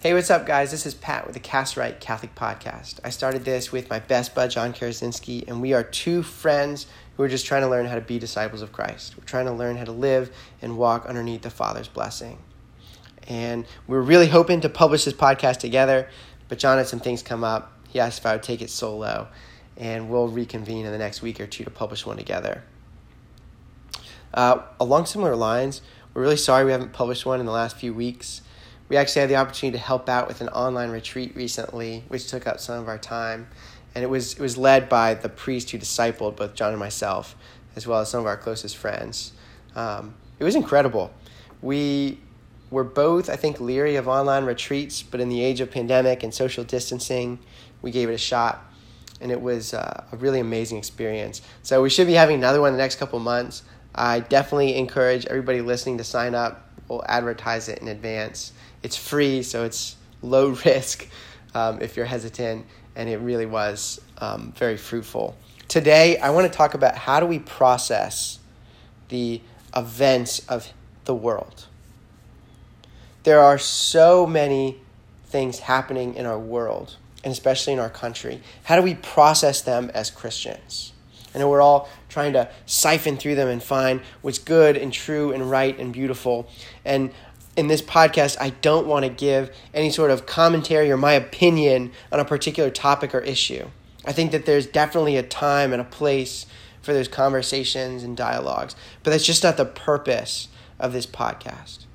Hey, what's up, guys? This is Pat with the Cast Right Catholic Podcast. I started this with my best bud, John Karasinski, and we are two friends who are just trying to learn how to be disciples of Christ. We're trying to learn how to live and walk underneath the Father's blessing. And we are really hoping to publish this podcast together, but John had some things come up. He asked if I would take it solo, and we'll reconvene in the next week or two to publish one together. Uh, along similar lines, we're really sorry we haven't published one in the last few weeks. We actually had the opportunity to help out with an online retreat recently, which took up some of our time. And it was, it was led by the priest who discipled both John and myself, as well as some of our closest friends. Um, it was incredible. We were both, I think, leery of online retreats, but in the age of pandemic and social distancing, we gave it a shot. And it was uh, a really amazing experience. So we should be having another one in the next couple months. I definitely encourage everybody listening to sign up. We'll advertise it in advance. It's free, so it's low risk um, if you're hesitant, and it really was um, very fruitful. Today, I want to talk about how do we process the events of the world. There are so many things happening in our world, and especially in our country. How do we process them as Christians? I know we're all trying to siphon through them and find what's good and true and right and beautiful. And in this podcast, I don't want to give any sort of commentary or my opinion on a particular topic or issue. I think that there's definitely a time and a place for those conversations and dialogues, but that's just not the purpose of this podcast.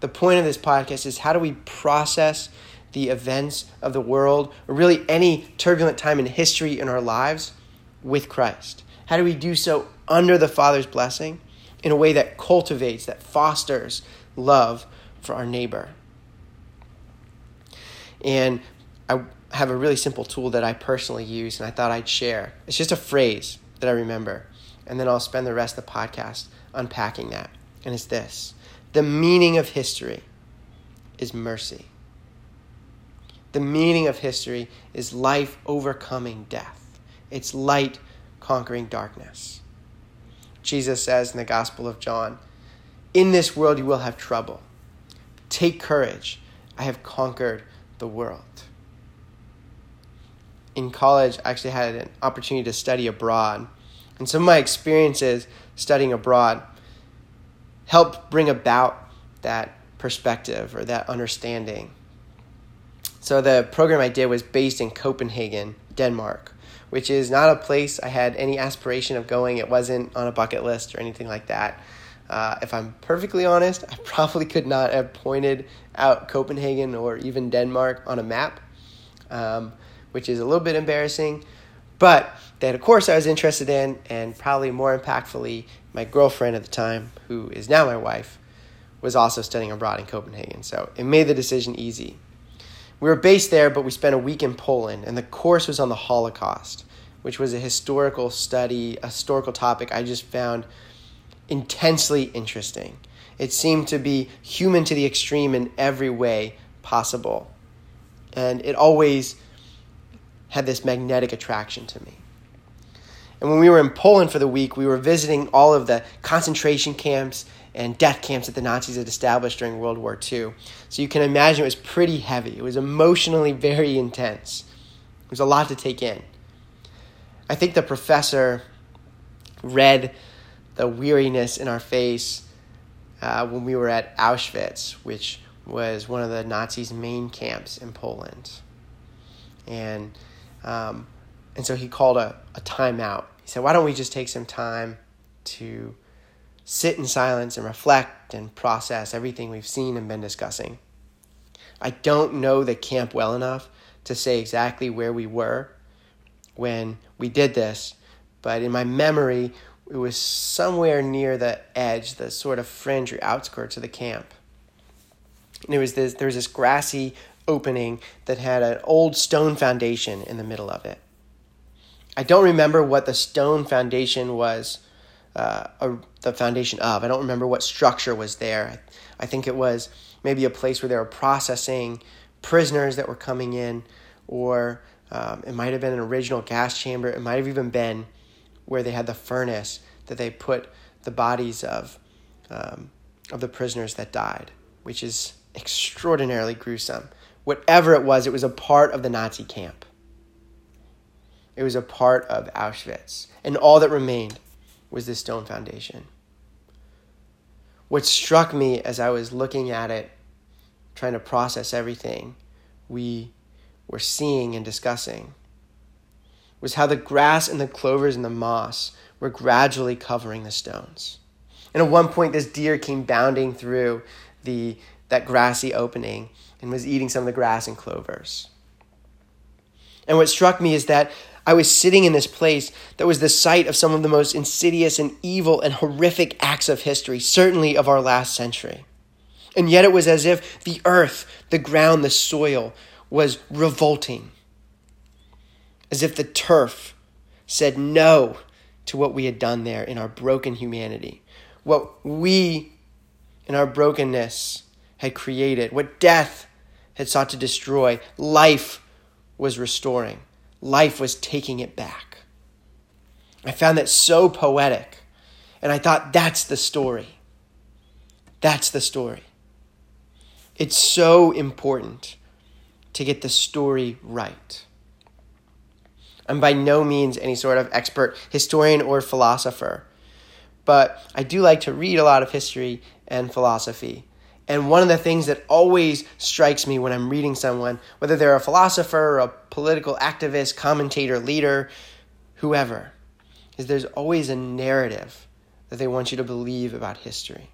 The point of this podcast is how do we process the events of the world, or really any turbulent time in history in our lives, with Christ? How do we do so under the Father's blessing in a way that cultivates, that fosters love for our neighbor. And I have a really simple tool that I personally use and I thought I'd share. It's just a phrase that I remember. And then I'll spend the rest of the podcast unpacking that. And it's this The meaning of history is mercy. The meaning of history is life overcoming death, it's light conquering darkness. Jesus says in the Gospel of John, In this world you will have trouble. Take courage. I have conquered the world. In college, I actually had an opportunity to study abroad. And some of my experiences studying abroad helped bring about that perspective or that understanding. So, the program I did was based in Copenhagen, Denmark, which is not a place I had any aspiration of going. It wasn't on a bucket list or anything like that. Uh, if I'm perfectly honest, I probably could not have pointed out Copenhagen or even Denmark on a map, um, which is a little bit embarrassing. But had a course I was interested in, and probably more impactfully, my girlfriend at the time, who is now my wife, was also studying abroad in Copenhagen. So it made the decision easy. We were based there, but we spent a week in Poland, and the course was on the Holocaust, which was a historical study, a historical topic I just found intensely interesting. It seemed to be human to the extreme in every way possible. And it always had this magnetic attraction to me. And when we were in Poland for the week, we were visiting all of the concentration camps and death camps that the Nazis had established during World War II. So you can imagine it was pretty heavy. It was emotionally very intense. It was a lot to take in. I think the professor read the weariness in our face uh, when we were at Auschwitz, which was one of the Nazis' main camps in Poland. And, um, and so he called a, a timeout. He said, Why don't we just take some time to sit in silence and reflect and process everything we've seen and been discussing? I don't know the camp well enough to say exactly where we were when we did this, but in my memory, it was somewhere near the edge, the sort of fringe or outskirts of the camp. And it was this, there was this grassy opening that had an old stone foundation in the middle of it. I don't remember what the stone foundation was, uh, or the foundation of. I don't remember what structure was there. I think it was maybe a place where they were processing prisoners that were coming in, or um, it might have been an original gas chamber. It might have even been where they had the furnace that they put the bodies of um, of the prisoners that died, which is extraordinarily gruesome. whatever it was, it was a part of the Nazi camp. It was a part of Auschwitz. And all that remained was this stone foundation. What struck me as I was looking at it, trying to process everything we were seeing and discussing, was how the grass and the clovers and the moss were gradually covering the stones. And at one point, this deer came bounding through the, that grassy opening and was eating some of the grass and clovers. And what struck me is that I was sitting in this place that was the site of some of the most insidious and evil and horrific acts of history, certainly of our last century. And yet it was as if the earth, the ground, the soil was revolting, as if the turf said no to what we had done there in our broken humanity, what we in our brokenness had created, what death had sought to destroy, life was restoring, life was taking it back. I found that so poetic, and I thought that's the story. That's the story. It's so important to get the story right. I'm by no means any sort of expert historian or philosopher, but I do like to read a lot of history and philosophy. And one of the things that always strikes me when I'm reading someone, whether they're a philosopher, a political activist, commentator, leader, whoever, is there's always a narrative that they want you to believe about history.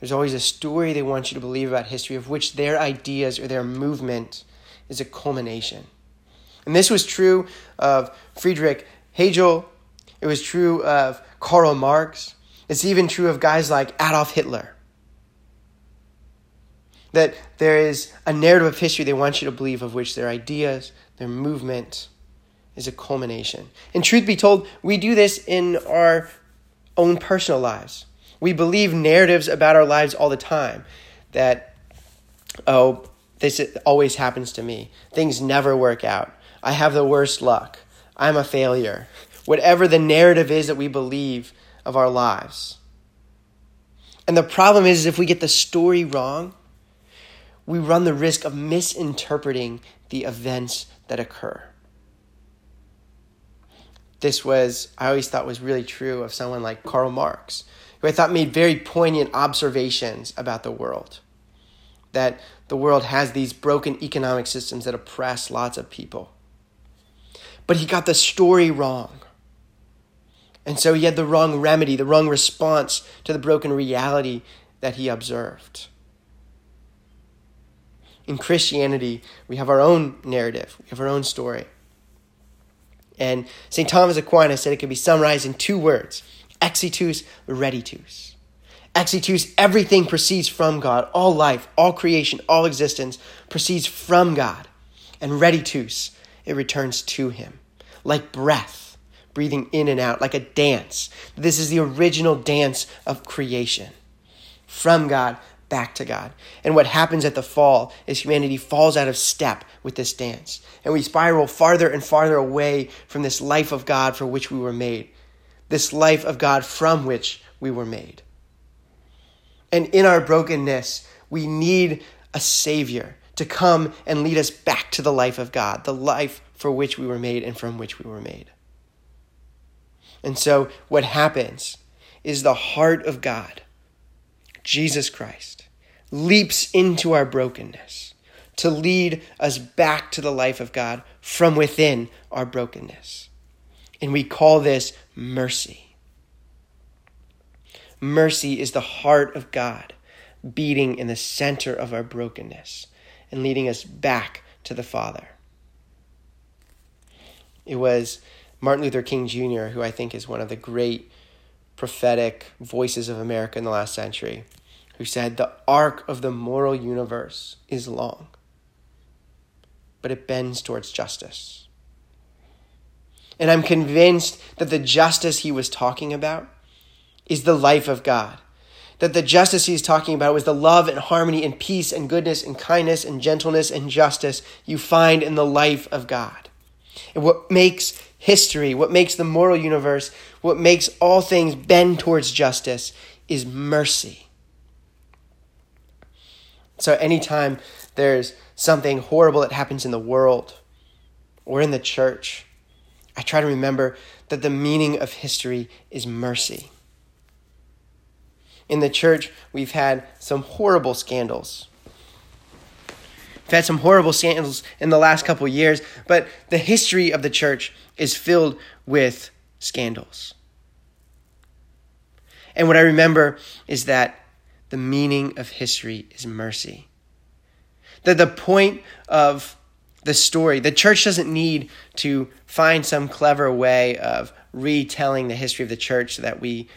There's always a story they want you to believe about history of which their ideas or their movement is a culmination. And this was true of Friedrich Hegel. It was true of Karl Marx. It's even true of guys like Adolf Hitler. That there is a narrative of history they want you to believe of which their ideas, their movement is a culmination. And truth be told, we do this in our own personal lives. We believe narratives about our lives all the time that, oh, this always happens to me. Things never work out. I have the worst luck. I'm a failure. Whatever the narrative is that we believe of our lives. And the problem is, is if we get the story wrong, we run the risk of misinterpreting the events that occur. This was, I always thought, was really true of someone like Karl Marx, who I thought made very poignant observations about the world. That the world has these broken economic systems that oppress lots of people but he got the story wrong. And so he had the wrong remedy, the wrong response to the broken reality that he observed. In Christianity, we have our own narrative, we have our own story. And St. Thomas Aquinas said it could be summarized in two words exitus reditus. Exitus, everything proceeds from God. All life, all creation, all existence proceeds from God. And reditus, it returns to him. Like breath, breathing in and out, like a dance. This is the original dance of creation. From God, back to God. And what happens at the fall is humanity falls out of step with this dance. And we spiral farther and farther away from this life of God for which we were made, this life of God from which we were made. And in our brokenness, we need a Savior to come and lead us back to the life of God, the life for which we were made and from which we were made. And so, what happens is the heart of God, Jesus Christ, leaps into our brokenness to lead us back to the life of God from within our brokenness. And we call this mercy. Mercy is the heart of God beating in the center of our brokenness and leading us back to the Father. It was Martin Luther King Jr., who I think is one of the great prophetic voices of America in the last century, who said, The arc of the moral universe is long, but it bends towards justice. And I'm convinced that the justice he was talking about is the life of God that the justice he's talking about was the love and harmony and peace and goodness and kindness and gentleness and justice you find in the life of God. And what makes history, what makes the moral universe, what makes all things bend towards justice is mercy. So anytime there's something horrible that happens in the world or in the church, I try to remember that the meaning of history is mercy. In the church, we've had some horrible scandals. We've had some horrible scandals in the last couple years, but the history of the church is filled with scandals. And what I remember is that the meaning of history is mercy. That the point of the story, the church doesn't need to find some clever way of retelling the history of the church so that we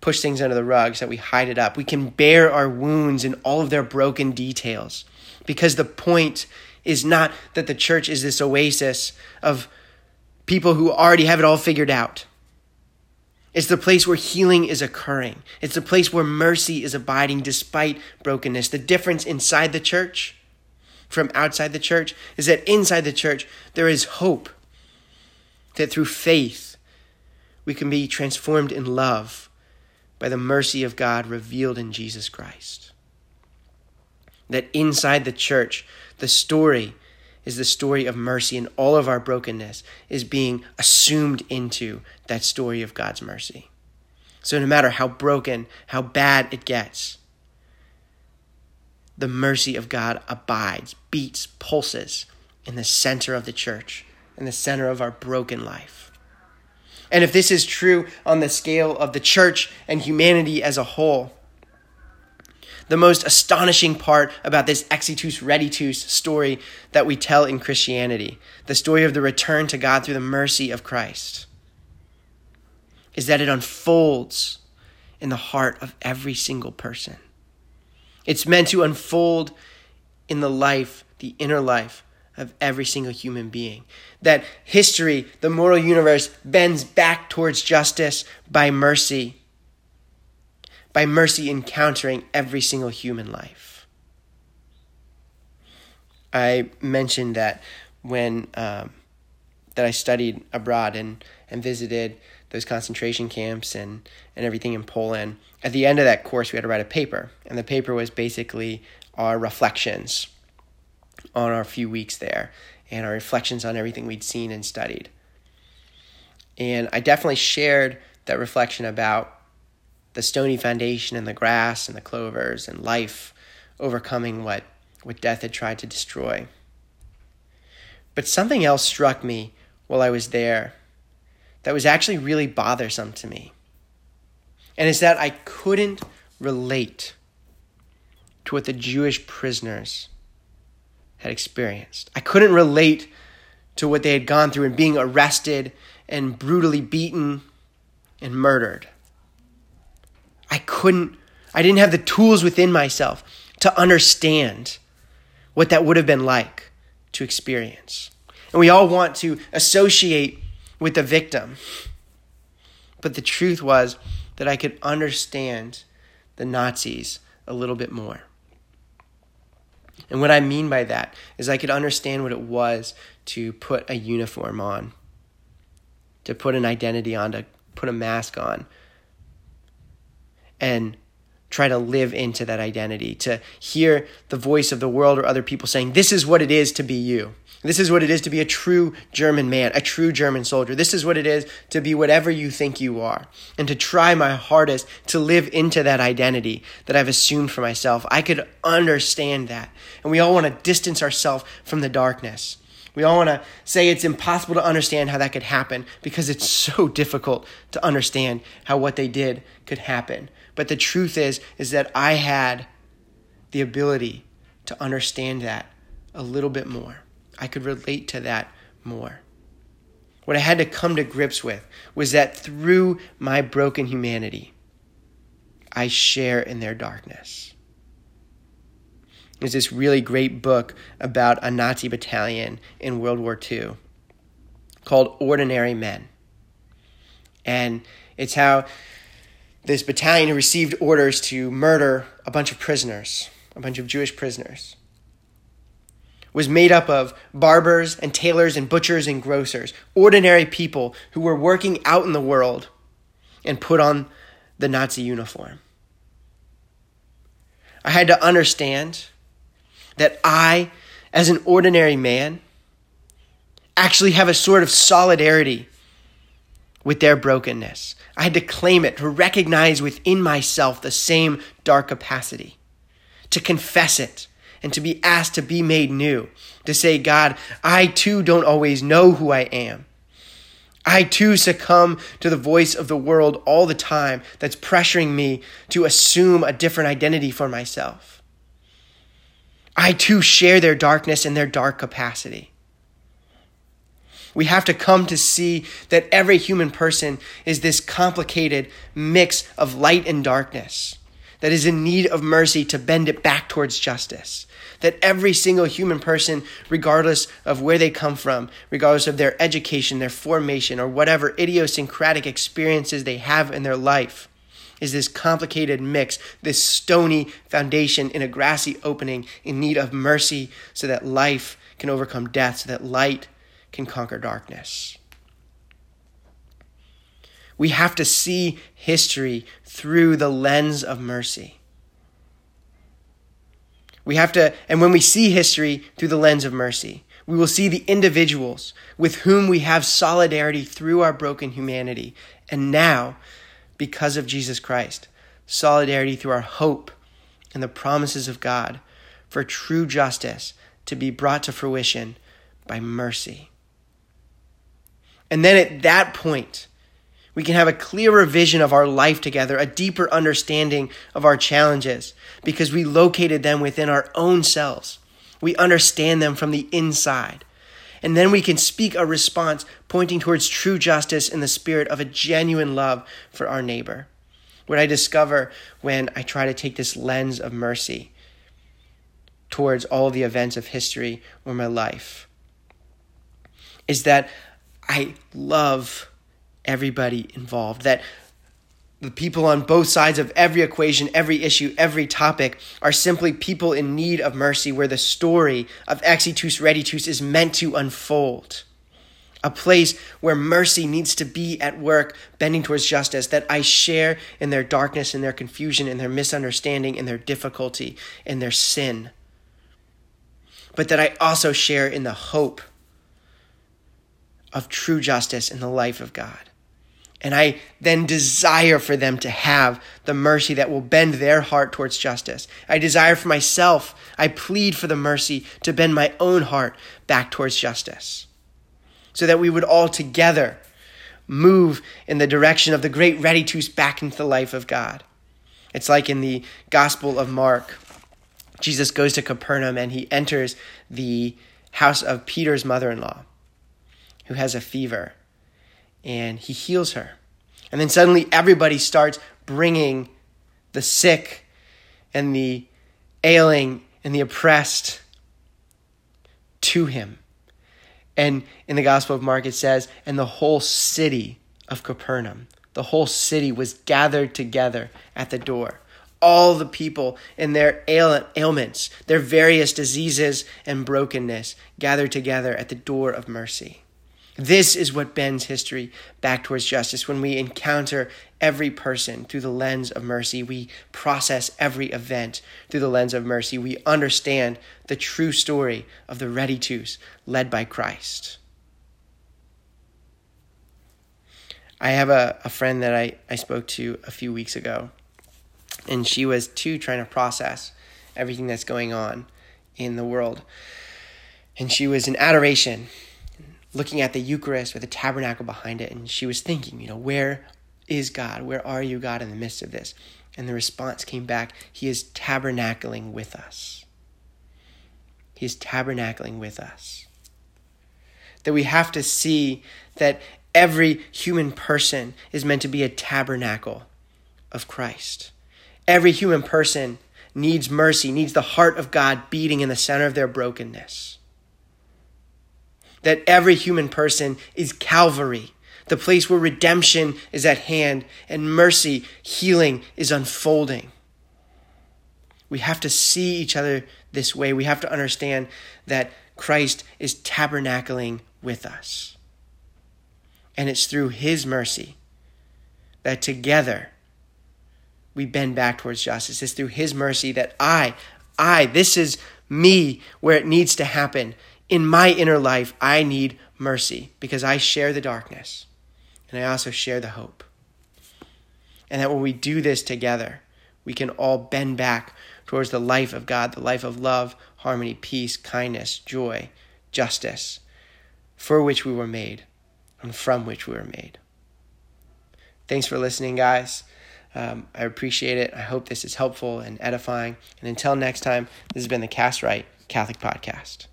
push things under the rug, so that we hide it up. We can bear our wounds in all of their broken details because the point is not that the church is this oasis of people who already have it all figured out. It's the place where healing is occurring. It's the place where mercy is abiding despite brokenness. The difference inside the church from outside the church is that inside the church there is hope. That through faith we can be transformed in love by the mercy of God revealed in Jesus Christ. That inside the church, the story is the story of mercy, and all of our brokenness is being assumed into that story of God's mercy. So, no matter how broken, how bad it gets, the mercy of God abides, beats, pulses in the center of the church, in the center of our broken life. And if this is true on the scale of the church and humanity as a whole, the most astonishing part about this exitus reditus story that we tell in Christianity, the story of the return to God through the mercy of Christ, is that it unfolds in the heart of every single person. It's meant to unfold in the life, the inner life of every single human being. That history, the moral universe, bends back towards justice by mercy, by mercy encountering every single human life. I mentioned that when um, that I studied abroad and, and visited those concentration camps and, and everything in Poland. At the end of that course, we had to write a paper, and the paper was basically our reflections on our few weeks there and our reflections on everything we'd seen and studied. And I definitely shared that reflection about the stony foundation and the grass and the clovers and life overcoming what, what death had tried to destroy. But something else struck me while I was there that was actually really bothersome to me. And is that I couldn't relate to what the Jewish prisoners had experienced. I couldn't relate to what they had gone through in being arrested and brutally beaten and murdered. I couldn't, I didn't have the tools within myself to understand what that would have been like to experience. And we all want to associate with the victim. But the truth was that I could understand the Nazis a little bit more. And what I mean by that is I could understand what it was to put a uniform on, to put an identity on, to put a mask on, and try to live into that identity, to hear the voice of the world or other people saying, This is what it is to be you. This is what it is to be a true German man, a true German soldier. This is what it is to be whatever you think you are. And to try my hardest to live into that identity that I've assumed for myself. I could understand that. And we all want to distance ourselves from the darkness. We all want to say it's impossible to understand how that could happen because it's so difficult to understand how what they did could happen. But the truth is is that I had the ability to understand that a little bit more. I could relate to that more. What I had to come to grips with was that through my broken humanity, I share in their darkness. There's this really great book about a Nazi battalion in World War II called Ordinary Men. And it's how this battalion received orders to murder a bunch of prisoners, a bunch of Jewish prisoners was made up of barbers and tailors and butchers and grocers, ordinary people who were working out in the world and put on the Nazi uniform. I had to understand that I, as an ordinary man, actually have a sort of solidarity with their brokenness. I had to claim it, to recognize within myself the same dark capacity, to confess it, and to be asked to be made new, to say, God, I too don't always know who I am. I too succumb to the voice of the world all the time that's pressuring me to assume a different identity for myself. I too share their darkness and their dark capacity. We have to come to see that every human person is this complicated mix of light and darkness that is in need of mercy to bend it back towards justice. That every single human person, regardless of where they come from, regardless of their education, their formation, or whatever idiosyncratic experiences they have in their life, is this complicated mix, this stony foundation in a grassy opening in need of mercy so that life can overcome death, so that light can conquer darkness. We have to see history through the lens of mercy. We have to, and when we see history through the lens of mercy, we will see the individuals with whom we have solidarity through our broken humanity. And now, because of Jesus Christ, solidarity through our hope and the promises of God for true justice to be brought to fruition by mercy. And then at that point, we can have a clearer vision of our life together, a deeper understanding of our challenges, because we located them within our own selves. We understand them from the inside. And then we can speak a response pointing towards true justice in the spirit of a genuine love for our neighbor. What I discover when I try to take this lens of mercy towards all the events of history or my life is that I love everybody involved. That the people on both sides of every equation, every issue, every topic are simply people in need of mercy where the story of exitus reditus is meant to unfold. A place where mercy needs to be at work, bending towards justice, that I share in their darkness, in their confusion, in their misunderstanding, in their difficulty, in their sin. But that I also share in the hope of true justice in the life of God. And I then desire for them to have the mercy that will bend their heart towards justice. I desire for myself, I plead for the mercy to bend my own heart back towards justice. So that we would all together move in the direction of the great reditus back into the life of God. It's like in the Gospel of Mark. Jesus goes to Capernaum and he enters the house of Peter's mother in law, who has a fever and he heals her. And then suddenly everybody starts bringing the sick and the ailing and the oppressed to him. And in the Gospel of Mark, it says, and the whole city of Capernaum, the whole city was gathered together at the door. All the people in their ailments, their various diseases and brokenness gathered together at the door of mercy. This is what bends history back towards justice. When we encounter every person through the lens of mercy, we process every event through the lens of mercy. We understand the true story of the reditus led by Christ. I have a, a friend that I, I spoke to a few weeks ago, and she was too trying to process everything that's going on in the world. And she was in adoration looking at the Eucharist with the tabernacle behind it, and she was thinking, you know, where is God? Where are you, God, in the midst of this? And the response came back He is tabernacling with us. He is tabernacling with us. That we have to see that every human person is meant to be a tabernacle of Christ. Every human person needs mercy, needs the heart of God beating in the center of their brokenness that every human person is Calvary, the place where redemption is at hand and mercy, healing is unfolding. We have to see each other this way. We have to understand that Christ is tabernacling with us. And it's through his mercy that together we bend back towards justice. It's through his mercy that I, I, this is me where it needs to happen. In my inner life, I need mercy because I share the darkness and I also share the hope. And that when we do this together, we can all bend back towards the life of God, the life of love, harmony, peace, kindness, joy, justice, for which we were made and from which we were made. Thanks for listening, guys. Um, I appreciate it. I hope this is helpful and edifying. And until next time, this has been the Cast Right Catholic Podcast.